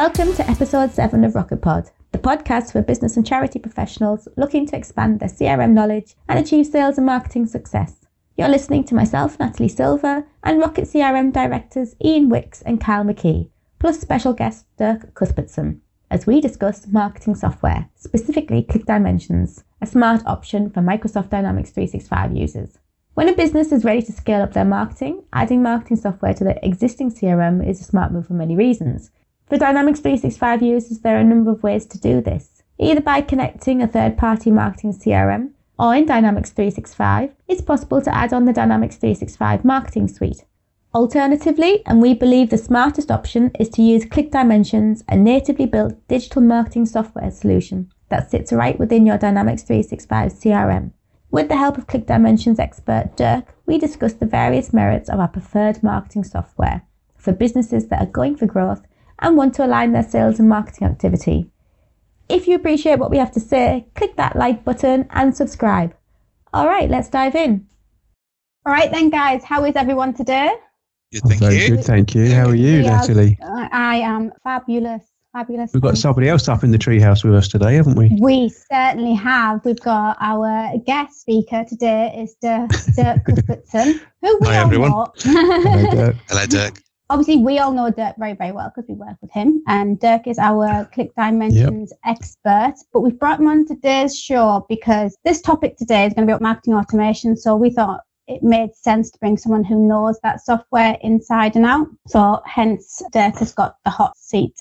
Welcome to episode 7 of Rocket Pod, the podcast for business and charity professionals looking to expand their CRM knowledge and achieve sales and marketing success. You're listening to myself, Natalie Silver, and Rocket CRM directors Ian Wicks and Kyle McKee, plus special guest Dirk Cuthbertson, as we discuss marketing software, specifically Click Dimensions, a smart option for Microsoft Dynamics 365 users. When a business is ready to scale up their marketing, adding marketing software to their existing CRM is a smart move for many reasons. For Dynamics 365 users, there are a number of ways to do this, either by connecting a third party marketing CRM or in Dynamics 365, it's possible to add on the Dynamics 365 Marketing Suite. Alternatively, and we believe the smartest option is to use Click Dimensions, a natively built digital marketing software solution that sits right within your Dynamics 365 CRM. With the help of Click Dimensions expert Dirk, we discuss the various merits of our preferred marketing software for businesses that are going for growth and want to align their sales and marketing activity. If you appreciate what we have to say, click that like button and subscribe. All right, let's dive in. All right, then, guys, how is everyone today? Good, thank Very you. good, thank you. How are you, We Natalie? I am fabulous. Fabulous. We've got somebody else up in the treehouse with us today, haven't we? We certainly have. We've got our guest speaker today is Dirk, Dirk Cuthbertson, who we Hi, all everyone. know. Hello, Dirk. Hello, Dirk. Obviously, we all know Dirk very, very well because we work with him. And Dirk is our Click Dimensions expert. But we've brought him on today's show because this topic today is going to be about marketing automation. So we thought it made sense to bring someone who knows that software inside and out. So hence, Dirk has got the hot seat.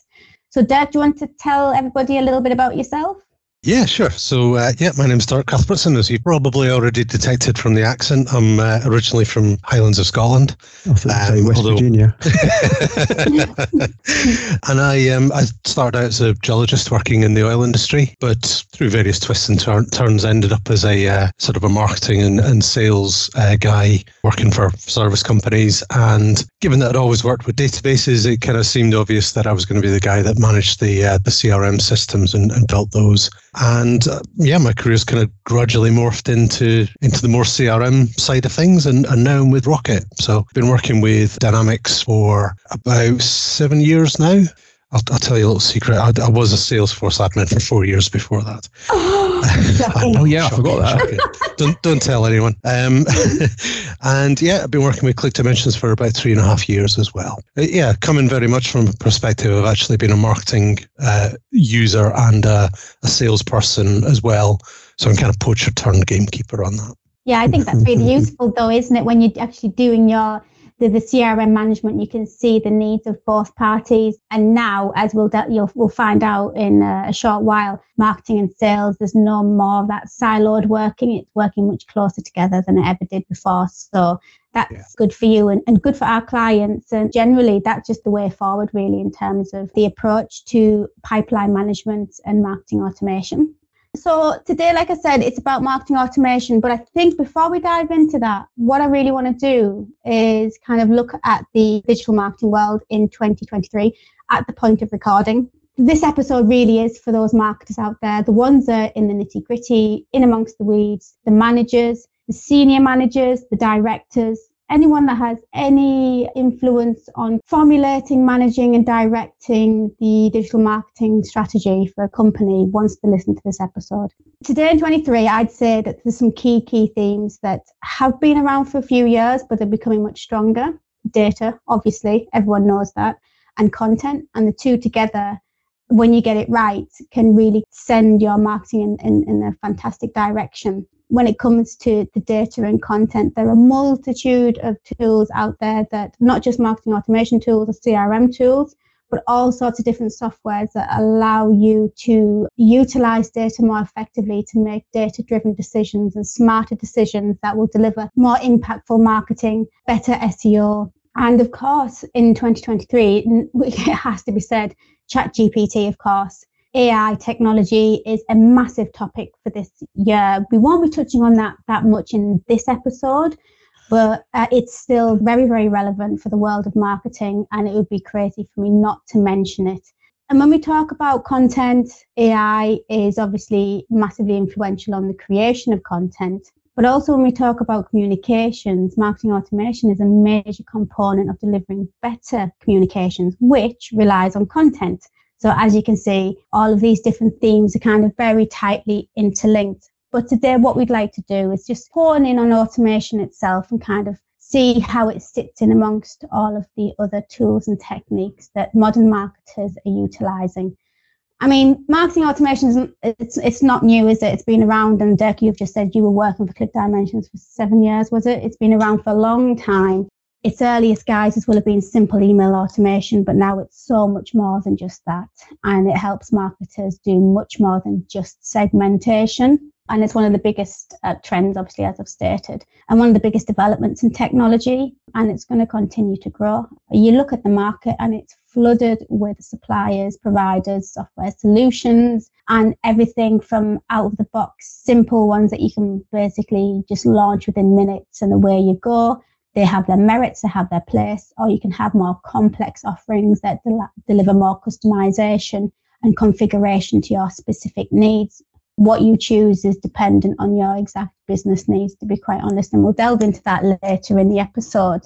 So, Dirk, do you want to tell everybody a little bit about yourself? Yeah, sure. So, uh, yeah, my name's Dirk Cuthbertson, as you've probably already detected from the accent. I'm uh, originally from Highlands of Scotland. I say Um, West although- Virginia. and I um, I started out as a geologist working in the oil industry, but through various twists and tur- turns, ended up as a uh, sort of a marketing and, and sales uh, guy working for service companies. And given that I'd always worked with databases, it kind of seemed obvious that I was going to be the guy that managed the uh, the CRM systems and, and built those. And uh, yeah, my career's kind of gradually morphed into into the more CRM side of things, and, and now I'm with Rocket. So I've been working with Dynamics for about seven years now. I'll, I'll tell you a little secret. I, I was a Salesforce admin for four years before that. Shocking. Oh, yeah, I forgot that. that. don't don't tell anyone. Um, and yeah, I've been working with Click Dimensions for about three and a half years as well. Uh, yeah, coming very much from a perspective of actually being a marketing uh, user and a, a salesperson as well. So I'm kind of poacher turned gamekeeper on that. Yeah, I think that's really useful though, isn't it? When you're actually doing your the, the CRM management, you can see the needs of both parties. And now, as we'll de- you'll we'll find out in a, a short while, marketing and sales, there's no more of that siloed working. It's working much closer together than it ever did before. So that's Yeah. good for you and, and good for our clients. And generally, that's just the way forward, really, in terms of the approach to pipeline management and marketing automation. So today, like I said, it's about marketing automation. But I think before we dive into that, what I really want to do is kind of look at the digital marketing world in 2023 at the point of recording. This episode really is for those marketers out there, the ones that are in the nitty gritty, in amongst the weeds, the managers, the senior managers, the directors, anyone that has any influence on formulating, managing, and directing the digital marketing strategy for a company wants to listen to this episode. Today in 23, I'd say that there's some key, key themes that have been around for a few years, but they're becoming much stronger. Data, obviously, everyone knows that, and content, and the two together when you get it right, can really send your marketing in, in, in a fantastic direction. When it comes to the data and content, there are a multitude of tools out there that not just marketing automation tools or CRM tools, but all sorts of different softwares that allow you to utilize data more effectively to make data driven decisions and smarter decisions that will deliver more impactful marketing, better SEO. And of course, in 2023, it has to be said, ChatGPT, of course, AI technology is a massive topic for this year. We won't be touching on that that much in this episode, but uh, it's still very, very relevant for the world of marketing, and it would be crazy for me not to mention it. And when we talk about content, AI is obviously massively influential on the creation of content. But also, when we talk about communications, marketing automation is a major component of delivering better communications, which relies on content. So as you can see, all of these different themes are kind of very tightly interlinked. But today, what we'd like to do is just hone in on automation itself and kind of see how it sits in amongst all of the other tools and techniques that modern marketers are utilizing. I mean, marketing automation it's it's not new, is it? It's been around, and Dirk, you've just said you were working for Click Dimensions for seven years, was it? It's been around for a long time its earliest guises will have been simple email automation, but now it's so much more than just that. And it helps marketers do much more than just segmentation. And it's one of the biggest uh, trends, obviously, as I've stated, and one of the biggest developments in technology. And it's going to continue to grow. You look at the market and it's flooded with suppliers, providers, software solutions, and everything from out of the box, simple ones that you can basically just launch within minutes and away you go, they have their merits, they have their place, or you can have more complex offerings that del- deliver more customization and configuration to your specific needs. What you choose is dependent on your exact business needs, to be quite honest, and we'll delve into that later in the episode.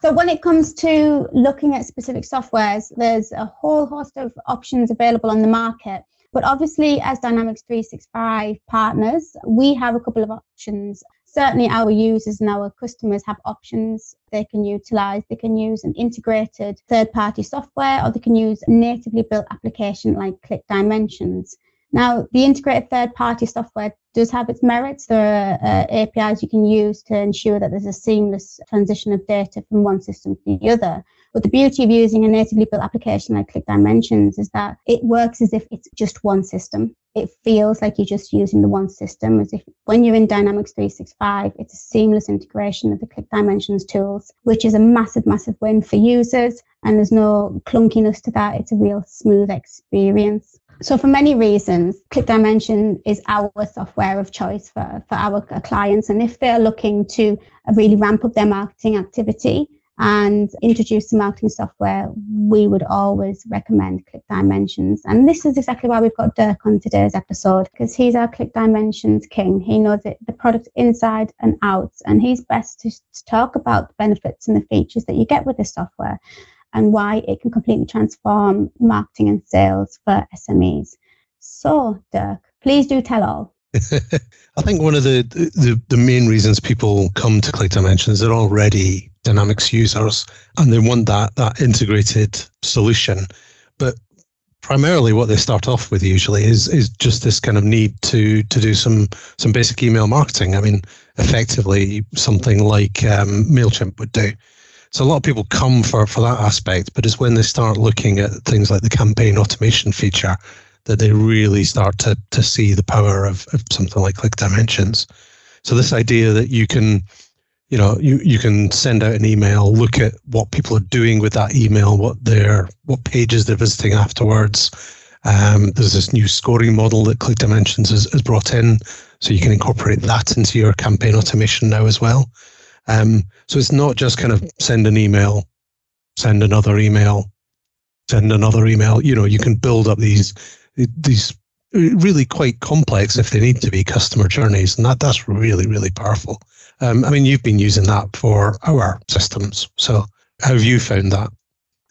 So, when it comes to looking at specific softwares, there's a whole host of options available on the market. But obviously, as Dynamics 365 partners, we have a couple of options certainly our users and our customers have options they can utilize. They can use an integrated third party software or they can use a natively built application like Click Dimensions. Now, the integrated third party software does have its merits. There are uh, APIs you can use to ensure that there's a seamless transition of data from one system to the other. But the beauty of using a natively built application like Click Dimensions is that it works as if it's just one system. It feels like you're just using the one system, as if when you're in Dynamics 365, it's a seamless integration of the Click Dimensions tools, which is a massive, massive win for users. And there's no clunkiness to that. It's a real smooth experience. So for many reasons, Click Dimension is our software of choice for, for our clients. And if they're looking to really ramp up their marketing activity and introduce some marketing software, we would always recommend Click Dimensions. And this is exactly why we've got Dirk on today's episode, because he's our Click Dimensions king. He knows it, the product inside and out, and he's best to, to talk about the benefits and the features that you get with this software and why it can completely transform marketing and sales for SMEs. So, Dirk, please do tell all. I think one of the, the, the main reasons people come to Click Dimensions they're already Dynamics users and they want that that integrated solution. But primarily what they start off with usually is is just this kind of need to to do some some basic email marketing. I mean, effectively something like um, Mailchimp would do. So a lot of people come for, for that aspect, but it's when they start looking at things like the campaign automation feature that they really start to, to see the power of, of something like Click Dimensions. So this idea that you can, you know, you, you can send out an email, look at what people are doing with that email, what they're what pages they're visiting afterwards. Um, there's this new scoring model that Click Dimensions has, has brought in, so you can incorporate that into your campaign automation now as well. Um, so it's not just kind of send an email, send another email, send another email. You know, you can build up these these really quite complex if they need to be customer journeys, and that that's really really powerful. Um, I mean, you've been using that for our systems, so how have you found that?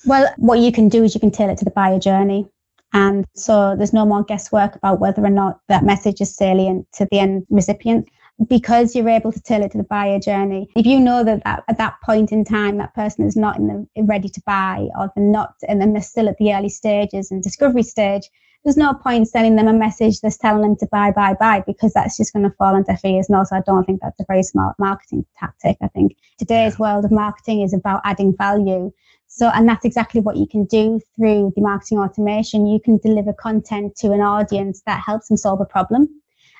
Well, what you can do is you can tailor it to the buyer journey. And so there's no more guesswork about whether or not that message is salient to the end recipient because you're able to tailor it to the buyer journey. If you know that, that at that point in time that person is not in the ready to buy or they're not and then they're still at the early stages and discovery stage, there's no point sending them a message that's telling them to buy, buy, buy because that's just going to fall on deaf ears. And also, I don't think that's a very smart marketing tactic. I think today's world of marketing is about adding value. So, and that's exactly what you can do through the marketing automation. You can deliver content to an audience that helps them solve a problem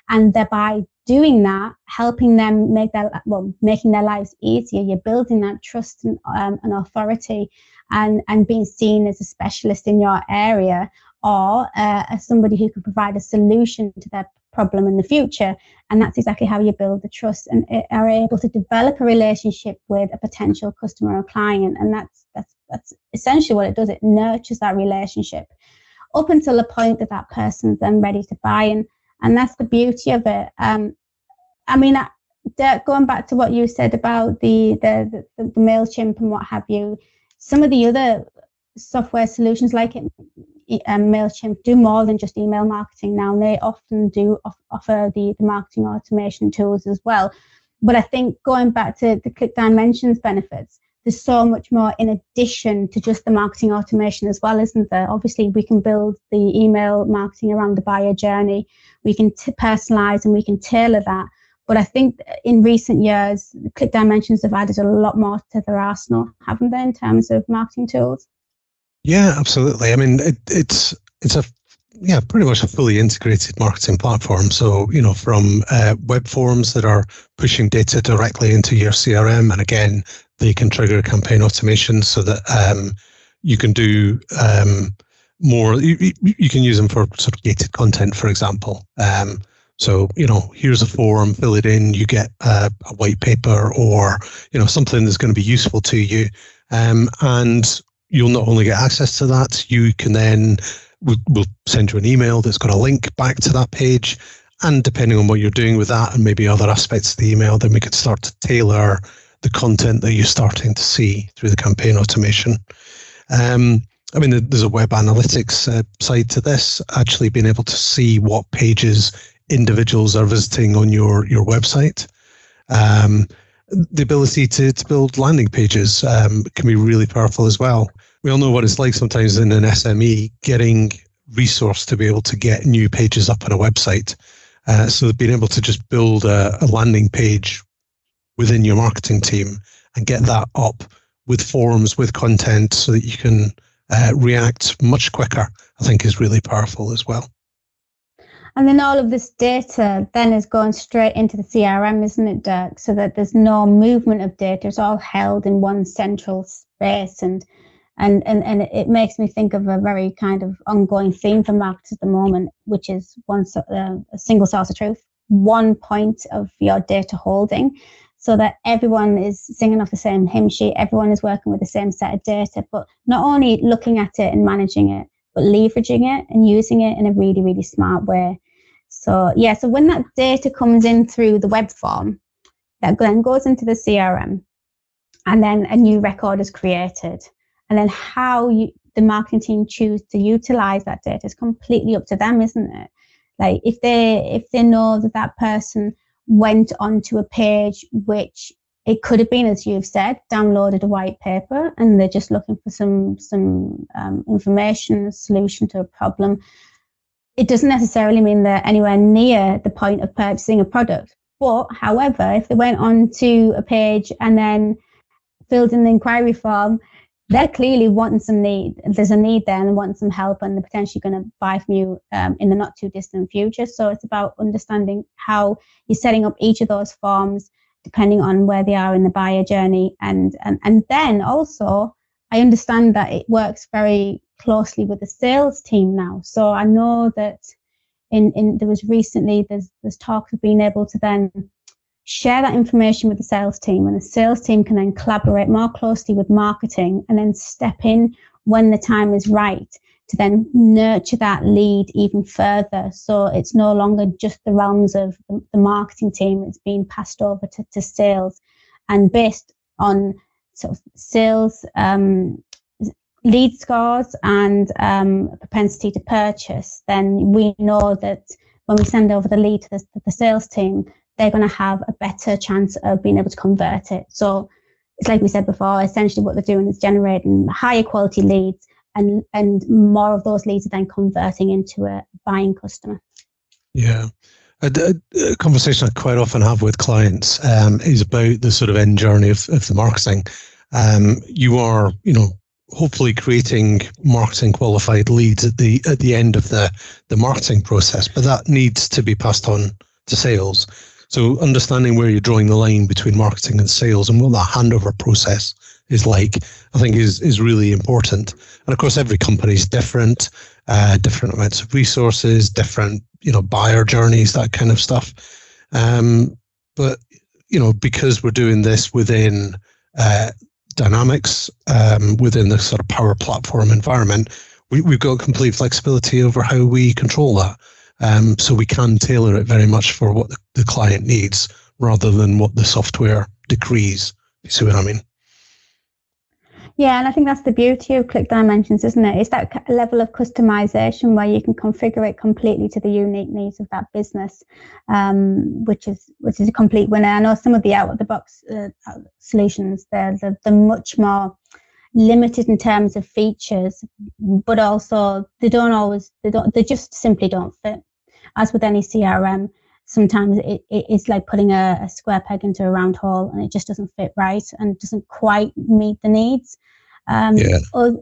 and thereby doing that, helping them make their well, making their lives easier. You're building that trust and, um, and authority, and and being seen as a specialist in your area, or uh, as somebody who can provide a solution to their problem in the future. And that's exactly how you build the trust and uh, are able to develop a relationship with a potential customer or client. And that's that's that's essentially what it does. It nurtures that relationship up until the point that that person's then ready to buy. And and that's the beauty of it. Um, I mean, dirk, going back to what you said about the, the the, the Mailchimp and what have you, some of the other software solutions like it, um, MailChimp do more than just email marketing now. And they often do off- offer the, the marketing automation tools as well. But I think going back to the Click Dimensions benefits, there's so much more in addition to just the marketing automation as well, isn't there? Obviously, we can build the email marketing around the buyer journey. We can t- personalize and we can tailor that. But I think in recent years, Click Dimensions have added a lot more to their arsenal, haven't they, in terms of marketing tools? Yeah, absolutely. I mean, it, it's it's a yeah, pretty much a fully integrated marketing platform. So, you know, from uh, web forms that are pushing data directly into your CRM, and again, they can trigger campaign automation so that um, you can do um, more. You, you, can use them for sort of gated content, for example. Um, so, you know, here's a form, fill it in, you get a, a white paper or, you know, something that's going to be useful to you. Um, and you'll not only get access to that, you can then we'll, we'll send you an email that's got a link back to that page. And depending on what you're doing with that and maybe other aspects of the email, then we could start to tailor the content that you're starting to see through the campaign automation. Um, I mean, there's a web analytics uh, side to this, actually being able to see what pages individuals are visiting on your, your website. Um, the ability to, to build landing pages um, can be really powerful as well we all know what it's like sometimes in an SME getting resource to be able to get new pages up on a website. Uh, so being able to just build a, a, landing page within your marketing team and get that up with forms, with content, so that you can uh, react much quicker, I think is really powerful as well. And then all of this data then is going straight into the CRM, isn't it, Dirk? So that there's no movement of data; it's all held in one central space, and and, and, and it makes me think of a very kind of ongoing theme for markets at the moment, which is one uh, a single source of truth, one point of your data holding, so that everyone is singing off the same hymn sheet, everyone is working with the same set of data, but not only looking at it and managing it, but leveraging it and using it in a really, really smart way. So yeah, so when that data comes in through the web form, that then goes into the CRM, and then a new record is created and then how you, the marketing team choose to utilize that data is completely up to them, isn't it? Like if they if they know that that person went onto a page which it could have been, as you've said, downloaded a white paper and they're just looking for some some um, information, a solution to a problem. It doesn't necessarily mean they're anywhere near the point of purchasing a product. But however, if they went on to a page and then filled in the inquiry form they're clearly wanting some need. There's a need there and wanting some help, and they're potentially going to buy from you um, in the not too distant future. So it's about understanding how you're setting up each of those forms depending on where they are in the buyer journey, and and and then also I understand that it works very closely with the sales team now. So I know that in in there was recently there's there's talk of being able to then share that information with the sales team, and the sales team can then collaborate more closely with marketing and then step in when the time is right to then nurture that lead even further. So it's no longer just the realms of the, marketing team, it's being passed over to, to sales and based on sort of sales um, lead scores and um, propensity to purchase, then we know that when we send over the lead to the, the sales team, they're going to have a better chance of being able to convert it. So it's like we said before, essentially what they're doing is generating higher quality leads and, and more of those leads are then converting into a buying customer. Yeah. A, a, conversation I quite often have with clients um, is about the sort of end journey of, of the marketing. Um, you are, you know, hopefully creating marketing qualified leads at the at the end of the the marketing process, but that needs to be passed on to sales. So understanding where you're drawing the line between marketing and sales and what that handover process is like, I think is is really important. And of course, every company is different, uh, different amounts of resources, different you know buyer journeys, that kind of stuff. Um, but you know, because we're doing this within uh, Dynamics, um, within the sort of Power Platform environment, we, we've got complete flexibility over how we control that. Um, so we can tailor it very much for what the, the client needs rather than what the software decrees. You see what I mean? Yeah, and I think that's the beauty of Click Dimensions, isn't it? It's that level of customization where you can configure it completely to the unique needs of that business, um, which is which is a complete winner. I know some of the out of the box uh, solutions they're, they're, they're much more limited in terms of features, but also they don't always they don't they just simply don't fit. As with any CRM, sometimes it, it, it's like putting a, a, square peg into a round hole and it just doesn't fit right and doesn't quite meet the needs. Um, yeah. Other,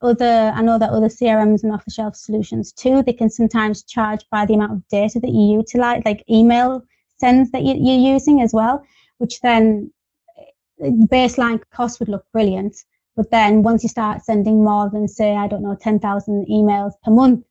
other, I know that other CRMs and off-the-shelf solutions too, they can sometimes charge by the amount of data that you utilize, like email sends that you, you're using as well, which then baseline cost would look brilliant. But then once you start sending more than say, I don't know, 10,000 emails per month,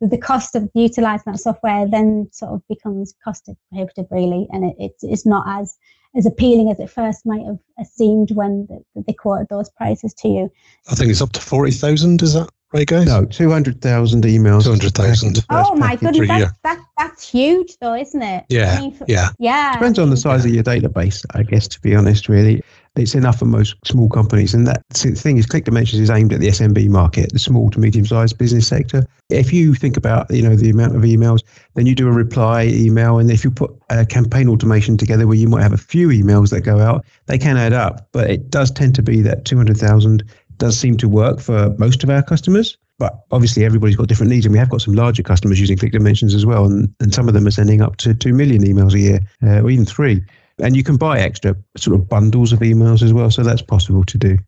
the, the cost of utilizing that software then sort of becomes cost prohibitive really. And it, it, it's not as as appealing as it first might have seemed when the, they quoted those prices to you. I think it's up to 40000 is that right guys? No 200000 emails. 200000 oh my goodness that's, that, that's huge though isn't it? Yeah I mean, for, yeah. yeah. Depends on the size of your database i guess to be honest really it's enough for most small companies. And that thing is, Click Dimensions is aimed at the SMB market, the small to medium sized business sector. If you think about you know the amount of emails, then you do a reply email, and if you put a campaign automation together where you might have a few emails that go out, they can add up. But it does tend to be that two hundred thousand does seem to work for most of our customers. But obviously, everybody's got different needs, and we have got some larger customers using Click Dimensions as well, and, and some of them are sending up to two million emails a year, uh, or even three and you can buy extra sort of bundles of emails as well. So that's possible to do.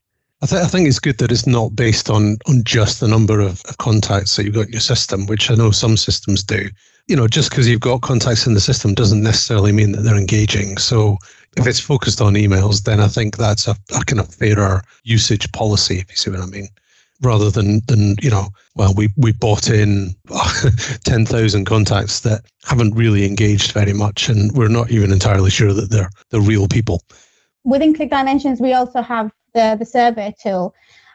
I, th- I think it's good that it's not based on on just the number of, of contacts that you've got in your system, which I know some systems do. You know, just because you've got contacts in the system doesn't necessarily mean that they're engaging. So if it's focused on emails, then I think that's a, a kind of fairer usage policy, if you see what I mean rather than than you know well we we bought in 10,000 contacts that haven't really engaged very much and we're not even entirely sure that they're the real people within click dimensions we also have the the survey tool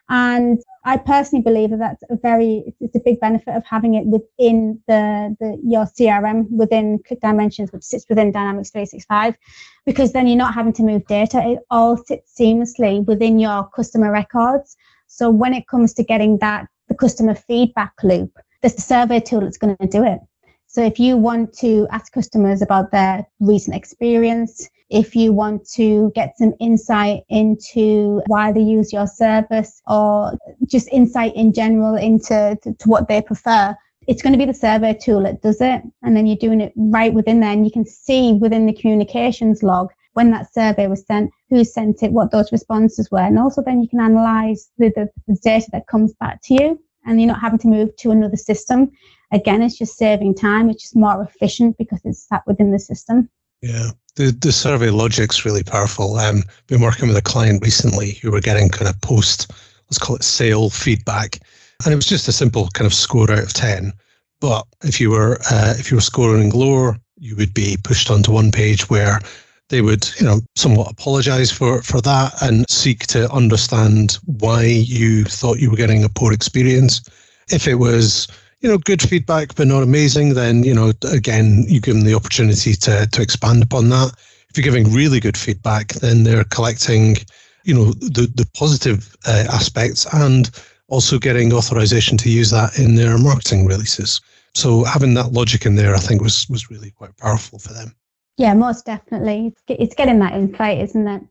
and I personally believe that that's a very it's a big benefit of having it within the, the your CRM within Click Dimensions, which sits within Dynamics 365, because then you're not having to move data. It all sits seamlessly within your customer records. So when it comes to getting that the customer feedback loop, there's the survey tool that's going to do it. So if you want to ask customers about their recent experience, if you want to get some insight into why they use your service or just insight in general into to, to what they prefer, it's going to be the survey tool that does it. And then you're doing it right within there. And you can see within the communications log when that survey was sent, who sent it, what those responses were. And also then you can analyze the, the, the data that comes back to you and you're not having to move to another system. Again, it's just saving time. It's just more efficient because it's sat within the system. Yeah, the the survey logic's really powerful. Um, been working with a client recently who were getting kind of post, let's call it sale feedback, and it was just a simple kind of score out of ten. But if you were uh, if you were scoring lower, you would be pushed onto one page where they would, you know, somewhat apologize for, for that and seek to understand why you thought you were getting a poor experience. If it was, you know, good feedback but not amazing, then, you know, again, you give them the opportunity to, to expand upon that. If you're giving really good feedback, then they're collecting, you know, the, the positive uh, aspects and also getting authorization to use that in their marketing releases. So having that logic in there, I think, was was really quite powerful for them. Yeah, most definitely. It's getting that insight, isn't it?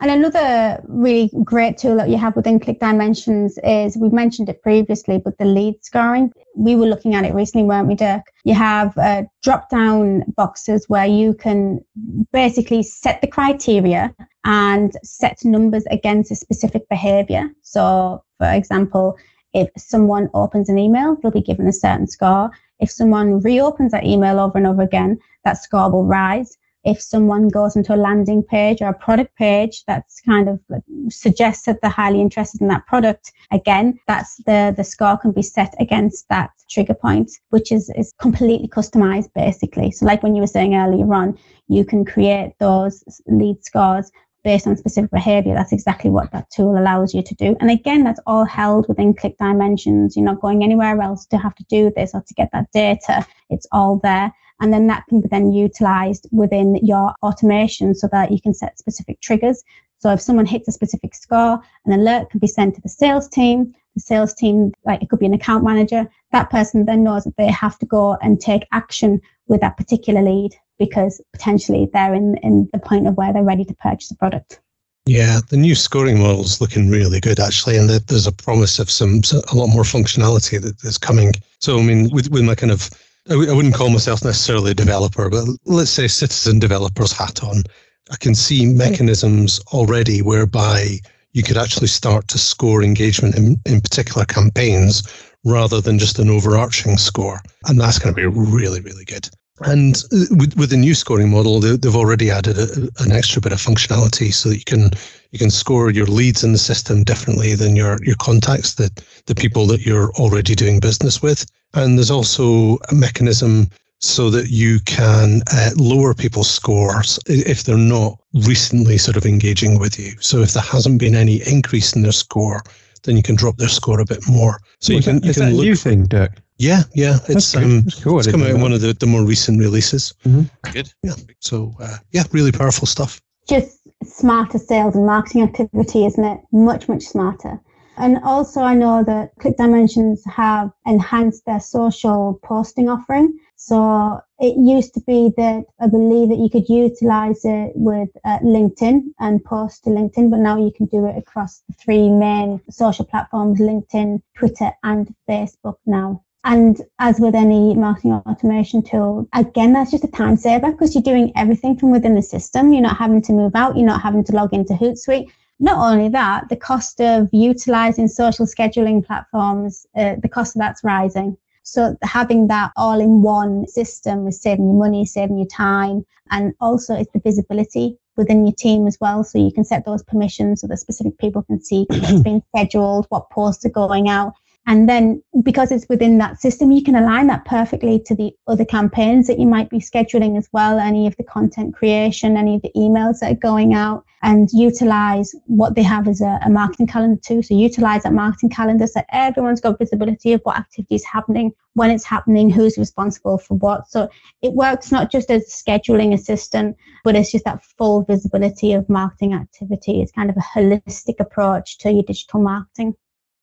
And another really great tool that you have within Click Dimensions is we've mentioned it previously, but the lead scoring. We were looking at it recently, weren't we, Dirk? You have uh, drop down boxes where you can basically set the criteria and set numbers against a specific behavior. So, for example, if someone opens an email, they'll be given a certain score. If someone reopens that email over and over again, that score will rise. If someone goes into a landing page or a product page that's kind of suggests that they're highly interested in that product, again, that's the, the score can be set against that trigger point, which is, is completely customized basically. So like when you were saying earlier on, you can create those lead scores based on specific behavior, that's exactly what that tool allows you to do. And again, that's all held within Click Dimensions. You're not going anywhere else to have to do this or to get that data. It's all there. And then that can be then utilized within your automation so that you can set specific triggers. So if someone hits a specific score, an alert can be sent to the sales team. The sales team, like it could be an account manager, that person then knows that they have to go and take action with that particular lead because potentially they're in, in the point of where they're ready to purchase the product. Yeah, the new scoring model is looking really good actually, and there's a promise of some a lot more functionality that is coming. So I mean, with with my kind of I w- I wouldn't call myself necessarily a developer, but let's say citizen developer's hat on. I can see mechanisms already whereby you could actually start to score engagement in, in particular campaigns rather than just an overarching score. And that's going to be really, really good. And uh, with, with the new scoring model, they, have already added a, an extra bit of functionality so that you can you can score your leads in the system differently than your your contacts, the the people that you're already doing business with. And there's also a mechanism so that you can uh, lower people's scores if they're not recently sort of engaging with you. So if there hasn't been any increase in their score, then you can drop their score a bit more. So well, you can, that, you can look, a new thing, Dirk. Yeah, yeah, it's um, cool. it's come out in one of the, the more recent releases. Mm-hmm. Good. Yeah. So uh, yeah, really powerful stuff. Just smarter sales and marketing activity, isn't it? Much much smarter. And also, I know that Click Dimensions have enhanced their social posting offering. So it used to be that I believe that you could utilize it with uh, LinkedIn and post to LinkedIn, but now you can do it across the three main social platforms LinkedIn, Twitter, and Facebook now. And as with any marketing automation tool, again, that's just a time saver because you're doing everything from within the system. You're not having to move out. You're not having to log into Hootsuite. Not only that, the cost of utilizing social scheduling platforms, uh, the cost of that's rising. So having that all in one system is saving you money, saving you time, and also it's the visibility within your team as well. So you can set those permissions so that specific people can see what's been scheduled, what posts are going out. And then because it's within that system, you can align that perfectly to the other campaigns that you might be scheduling as well, any of the content creation, any of the emails that are going out, and utilize what they have as a, a marketing calendar too. So utilize that marketing calendar so everyone's got visibility of what activity is happening, when it's happening, who's responsible for what. So it works not just as a scheduling assistant, but it's just that full visibility of marketing activity. It's kind of a holistic approach to your digital marketing.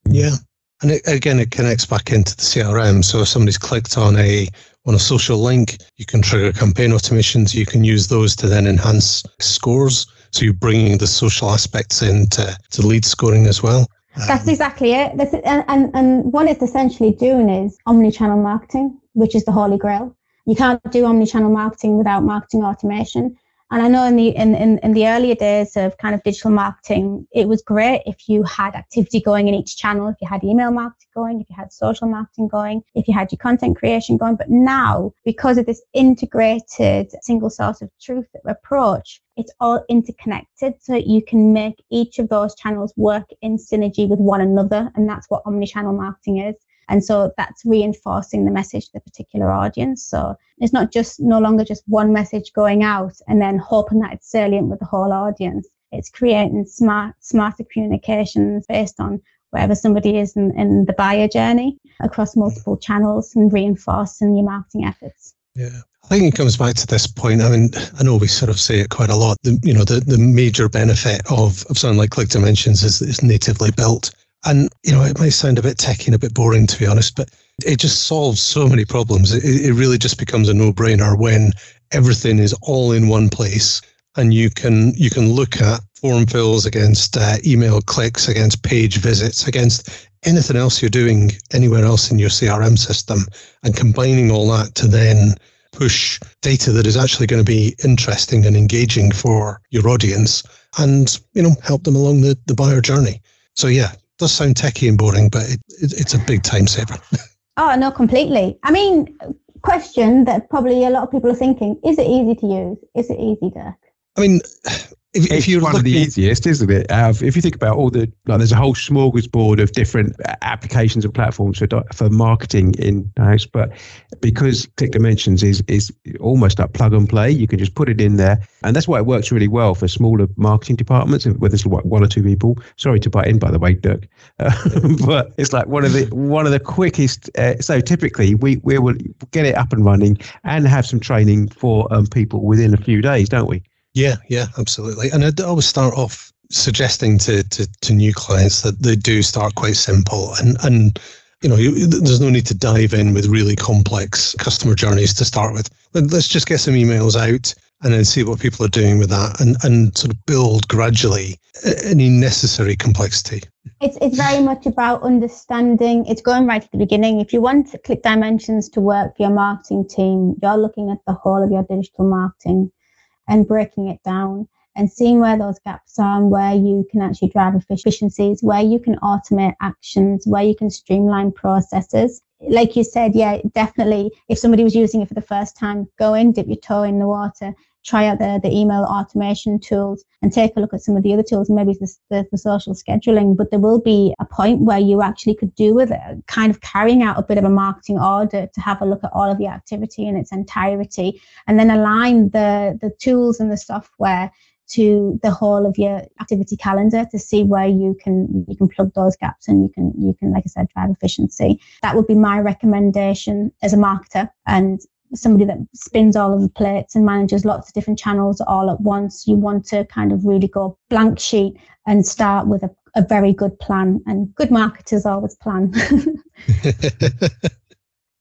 Yeah, and it, again, it connects back into the CRM. So if somebody's clicked on a on a social link, you can trigger campaign automations. You can use those to then enhance scores. So you're bringing the social aspects into to lead scoring as well. That's um, exactly it. That's, and, and, and what it's essentially doing is omni-channel marketing, which is the holy grail. You can't do omni-channel marketing without marketing automation. And I know in the in, in, in the earlier days of kind of digital marketing, it was great if you had activity going in each channel, if you had email marketing going, if you had social marketing going, if you had your content creation going. But now, because of this integrated single source of truth approach, it's all interconnected so you can make each of those channels work in synergy with one another. And that's what omni-channel marketing is. And so that's reinforcing the message to the particular audience. So it's not just no longer just one message going out and then hoping that it's salient with the whole audience. It's creating smart, smarter communications based on wherever somebody is in, in the buyer journey across multiple channels and reinforcing your marketing efforts. Yeah. I think it comes back to this point. I mean, I know we sort of say it quite a lot. The, you know, the, the major benefit of, of something like Click Dimensions is it's natively built. And, you know, it may sound a bit techy and a bit boring, to be honest, but it just solves so many problems. It, it really just becomes a no brainer when everything is all in one place and you can you can look at form fills against uh, email clicks against page visits against anything else you're doing anywhere else in your crm system and combining all that to then push data that is actually going to be interesting and engaging for your audience and you know help them along the, the buyer journey so yeah does sound techie and boring, but it, it, it's a big time saver. oh, no, completely. I mean, question that probably a lot of people are thinking is it easy to use? Is it easy, Dirk? I mean, if, if you're one of the easiest, isn't it? Uh, if you think about all the like, there's a whole smorgasbord of different applications and platforms for for marketing in house, but because Click Dimensions is is almost like plug and play, you can just put it in there, and that's why it works really well for smaller marketing departments where there's one or two people. Sorry to butt in, by the way, Dirk, uh, but it's like one of the one of the quickest. Uh, so typically, we we will get it up and running and have some training for um, people within a few days, don't we? Yeah, yeah, absolutely. And I'd always start off suggesting to, to, to new clients that they do start quite simple and, and you know, you, there's no need to dive in with really complex customer journeys to start with. Let's just get some emails out and then see what people are doing with that and, and sort of build gradually any necessary complexity. It's, it's very much about understanding, it's going right at the beginning. If you want Click Dimensions to work for your marketing team, you're looking at the whole of your digital marketing and breaking it down and seeing where those gaps are and where you can actually drive efficiencies, where you can automate actions, where you can streamline processes. Like you said, yeah, definitely. If somebody was using it for the first time, go in, dip your toe in the water, try out the, the email automation tools and take a look at some of the other tools, maybe the, the, the, social scheduling. But there will be a point where you actually could do with it, kind of carrying out a bit of a marketing order to have a look at all of your activity in its entirety and then align the, the tools and the software to the whole of your activity calendar to see where you can you can plug those gaps and you can you can like I said drive efficiency. That would be my recommendation as a marketer and somebody that spins all of the plates and manages lots of different channels all at once. You want to kind of really go blank sheet and start with a, a very good plan. And good marketers always plan.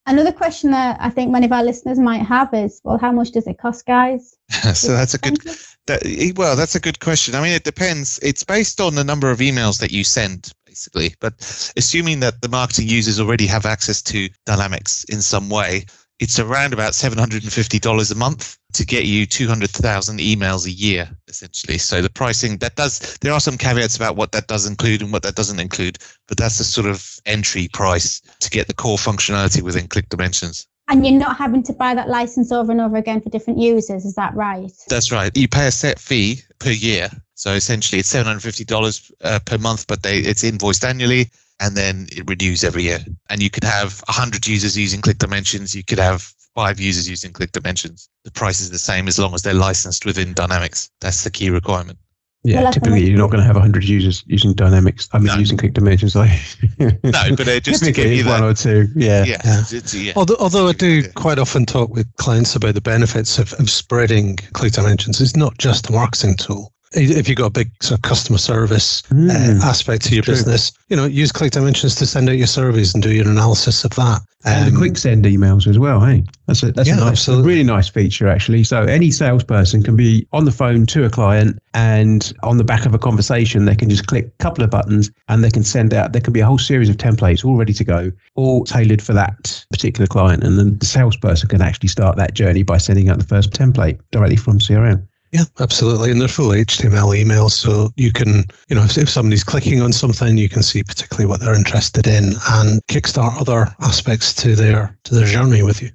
Another question that I think many of our listeners might have is, well, how much does it cost, guys? so that's a good. That, eh, well, that's a good question. I mean, it depends. It's based on the number of emails that you send, basically. But assuming that the marketing users already have access to Dynamics in some way, it's around about $750 a month to get you 200,000 emails a year, essentially. So the pricing that does, there are some caveats about what that does include and what that doesn't include, but that's the sort of entry price to get the core functionality within Click Dimensions. And you're not having to buy that license over and over again for different users, is that right? That's right. You pay a set fee per year. So essentially it's $750 uh, per month, but they, it's invoiced annually and then it renews every year. And you could have 100 users using Click Dimensions. You could have five users using Click Dimensions. The price is the same as long as they're licensed within Dynamics. That's the key requirement. Yeah, well, typically you're not going to have 100 users using Dynamics. I mean, no. using Click Dimensions. Like no, but uh, just to give you one or two. Yeah. Yeah. yeah. yeah. Although, although I do quite often talk with clients about the benefits of, of spreading Click Dimensions. It's not just a marketing tool if you've got a big sort of customer service mm, uh, aspect to your true. business, you know, use Click Dimensions to send out your surveys and do your analysis of that. Um, and the quick send emails as well. Hey, that's a that's yeah, a, nice, a really nice feature actually. So any salesperson can be on the phone to a client, and on the back of a conversation, they can just click a couple of buttons, and they can send out. There can be a whole series of templates all ready to go, all tailored for that particular client, and then the salesperson can actually start that journey by sending out the first template directly from CRM. Yeah, absolutely. And they're full HTML emails. So you can, you know, if, if somebody's clicking on something, you can see particularly what they're interested in and kickstart other aspects to their to their journey with you.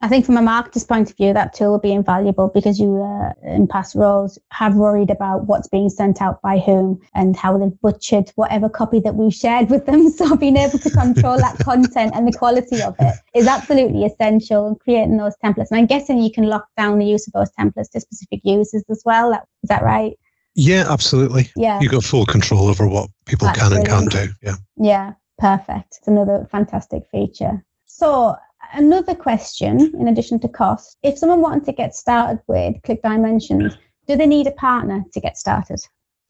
I think from a marketer's point of view, that tool will be invaluable because you, uh, in past roles, have worried about what's being sent out by whom and how they've butchered whatever copy that we've shared with them. So being able to control that content and the quality of it is absolutely essential in creating those templates. And I'm guessing you can lock down the use of those templates to specific users as well. Is that right? Yeah, absolutely. Yeah. You've got full control over what people That's can brilliant. and can't do. Yeah. Yeah, perfect. It's another fantastic feature. So Another question, in addition to cost, if someone wanted to get started with Click Dimensions, do they need a partner to get started?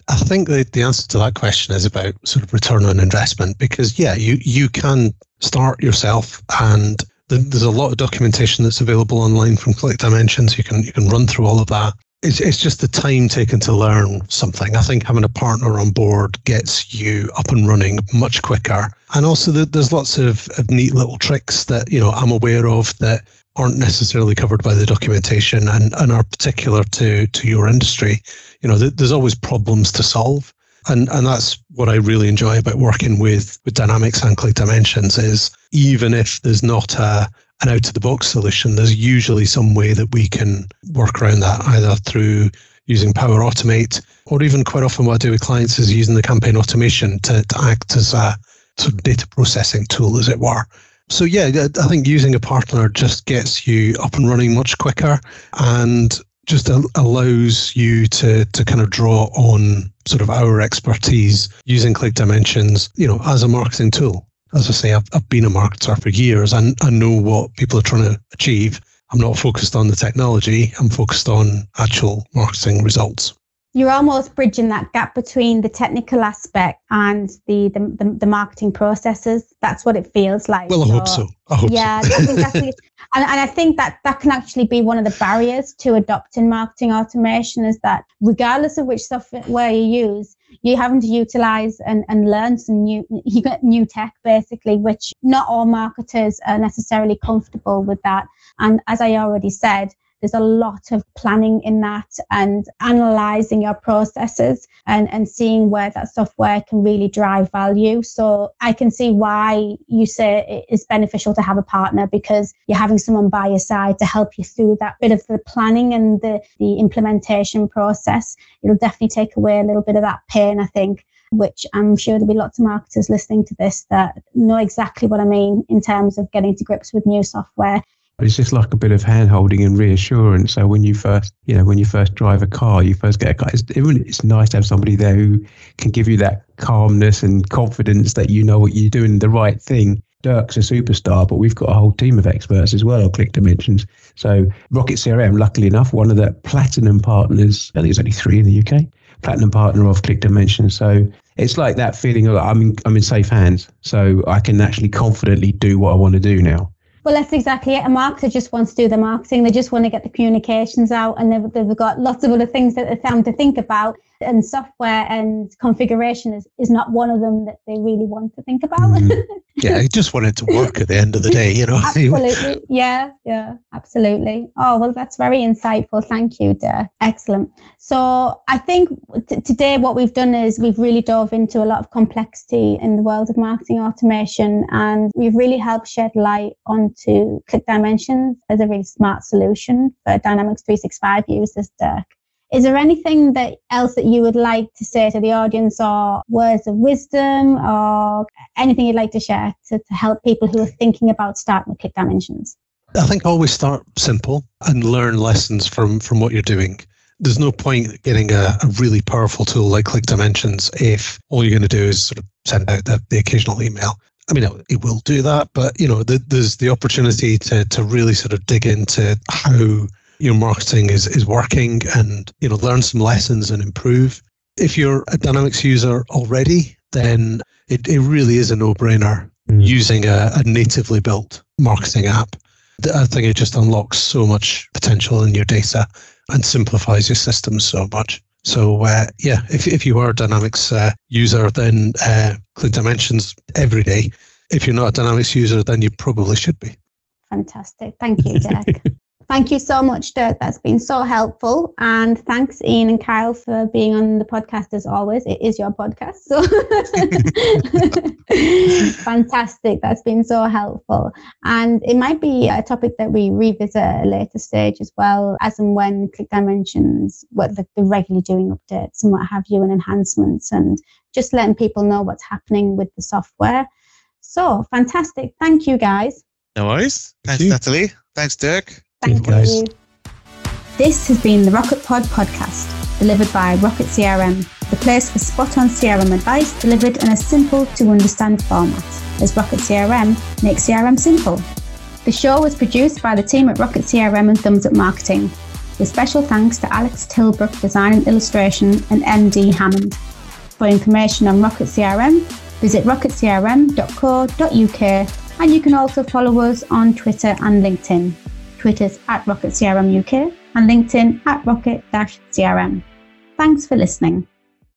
I think the, the answer to that question is about sort of return on investment because, yeah, you, you can start yourself and there's a lot of documentation that's available online from Click Dimensions. You can you can run through all of that it's, it's just the time taken to learn something. I think having a partner on board gets you up and running much quicker. And also, the, there's lots of, of neat little tricks that you know I'm aware of that aren't necessarily covered by the documentation and, and are particular to to your industry. You know, there's always problems to solve. And, and that's what I really enjoy about working with, with Dynamics and Click Dimensions is even if there's not a, an out of the box solution, there's usually some way that we can work around that either through using Power Automate, or even quite often what I do with clients is using the campaign automation to, to act as a sort of data processing tool, as it were. So yeah, I think using a partner just gets you up and running much quicker and just allows you to to kind of draw on sort of our expertise using Click Dimensions, you know, as a marketing tool. As I say, I've, I've been a marketer for years and I know what people are trying to achieve. I'm not focused on the technology. I'm focused on actual marketing results you're almost bridging that gap between the technical aspect and the the, the, the marketing processes. That's what it feels like. Well, I so, hope so. I hope yeah, so. I think that's and, and I think that that can actually be one of the barriers to adopting marketing automation is that regardless of which software you use, you're having to utilize and, and learn some new you get new tech basically, which not all marketers are necessarily comfortable with that. And as I already said, there's a lot of planning in that and analyzing your processes and, and seeing where that software can really drive value. So I can see why you say it is beneficial to have a partner because you're having someone by your side to help you through that bit of the planning and the, the implementation process. It'll definitely take away a little bit of that pain, I think which I'm sure there'll be lots of marketers listening to this that know exactly what I mean in terms of getting to grips with new software. It's just like a bit of hand holding and reassurance. So when you first, you know, when you first drive a car, you first get a car. It's, it's nice to have somebody there who can give you that calmness and confidence that you know what you're doing the right thing. Dirk's a superstar, but we've got a whole team of experts as well ClickDimensions. So Rocket CRM, luckily enough, one of the platinum partners, I think there's only three in the UK, platinum partner of ClickDimensions. So it's like that feeling of I'm in, I'm in safe hands. So I can actually confidently do what I want to do now. Well, that's exactly it. A marketer just wants to do the marketing. They just want to get the communications out, and they've, they've got lots of other things that they're time to think about. And software and configuration is, is not one of them that they really want to think about. Mm. yeah, I just want it to work at the end of the day, you know. absolutely. Yeah, yeah, absolutely. Oh, well, that's very insightful. Thank you, Dirk. Excellent. So I think t- today what we've done is we've really dove into a lot of complexity in the world of marketing automation, and we've really helped shed light onto ClickDimensions as a really smart solution for Dynamics 365 users, Dirk. Is there anything that else that you would like to say to the audience or words of wisdom or anything you'd like to share to, to help people who are thinking about starting with ClickDimensions? I think always start simple and learn lessons from, from what you're doing. There's no point getting a, a really powerful tool like ClickDimensions if all you're going to do is sort of send out the, the occasional email. I mean, it will do that, but you know, the, there's the opportunity to to really sort of dig into how your marketing is, is working and, you know, learn some lessons and improve. If you're a Dynamics user already, then it, it really is a no brainer mm. using a, a natively built marketing app. I think it just unlocks so much potential in your data and simplifies your systems so much. So uh, yeah, if if you are a Dynamics uh, user, then uh, ClickDimensions every day. If you're not a Dynamics user, then you probably should be. Fantastic. Thank you, Jack. Thank you so much, Dirk. That's been so helpful. And thanks, Ian and Kyle, for being on the podcast as always. It is your podcast. So fantastic. That's been so helpful. And it might be a topic that we revisit at a later stage as well, as and when ClickDimensions, what the, the regularly doing updates and what have you, and enhancements, and just letting people know what's happening with the software. So fantastic. Thank you, guys. No worries. Thanks, Thank Natalie. Thanks, Dirk. Thank you. Guys. This has been the Rocket Pod podcast, delivered by Rocket CRM, the place for spot on CRM advice delivered in a simple to understand format, as Rocket CRM makes CRM simple. The show was produced by the team at Rocket CRM and Thumbs Up Marketing, with special thanks to Alex Tilbrook, Design and Illustration, and MD Hammond. For information on Rocket CRM, visit rocketcrm.co.uk and you can also follow us on Twitter and LinkedIn. Twitter's at Rocket CRM UK, and LinkedIn at Rocket CRM. Thanks for listening.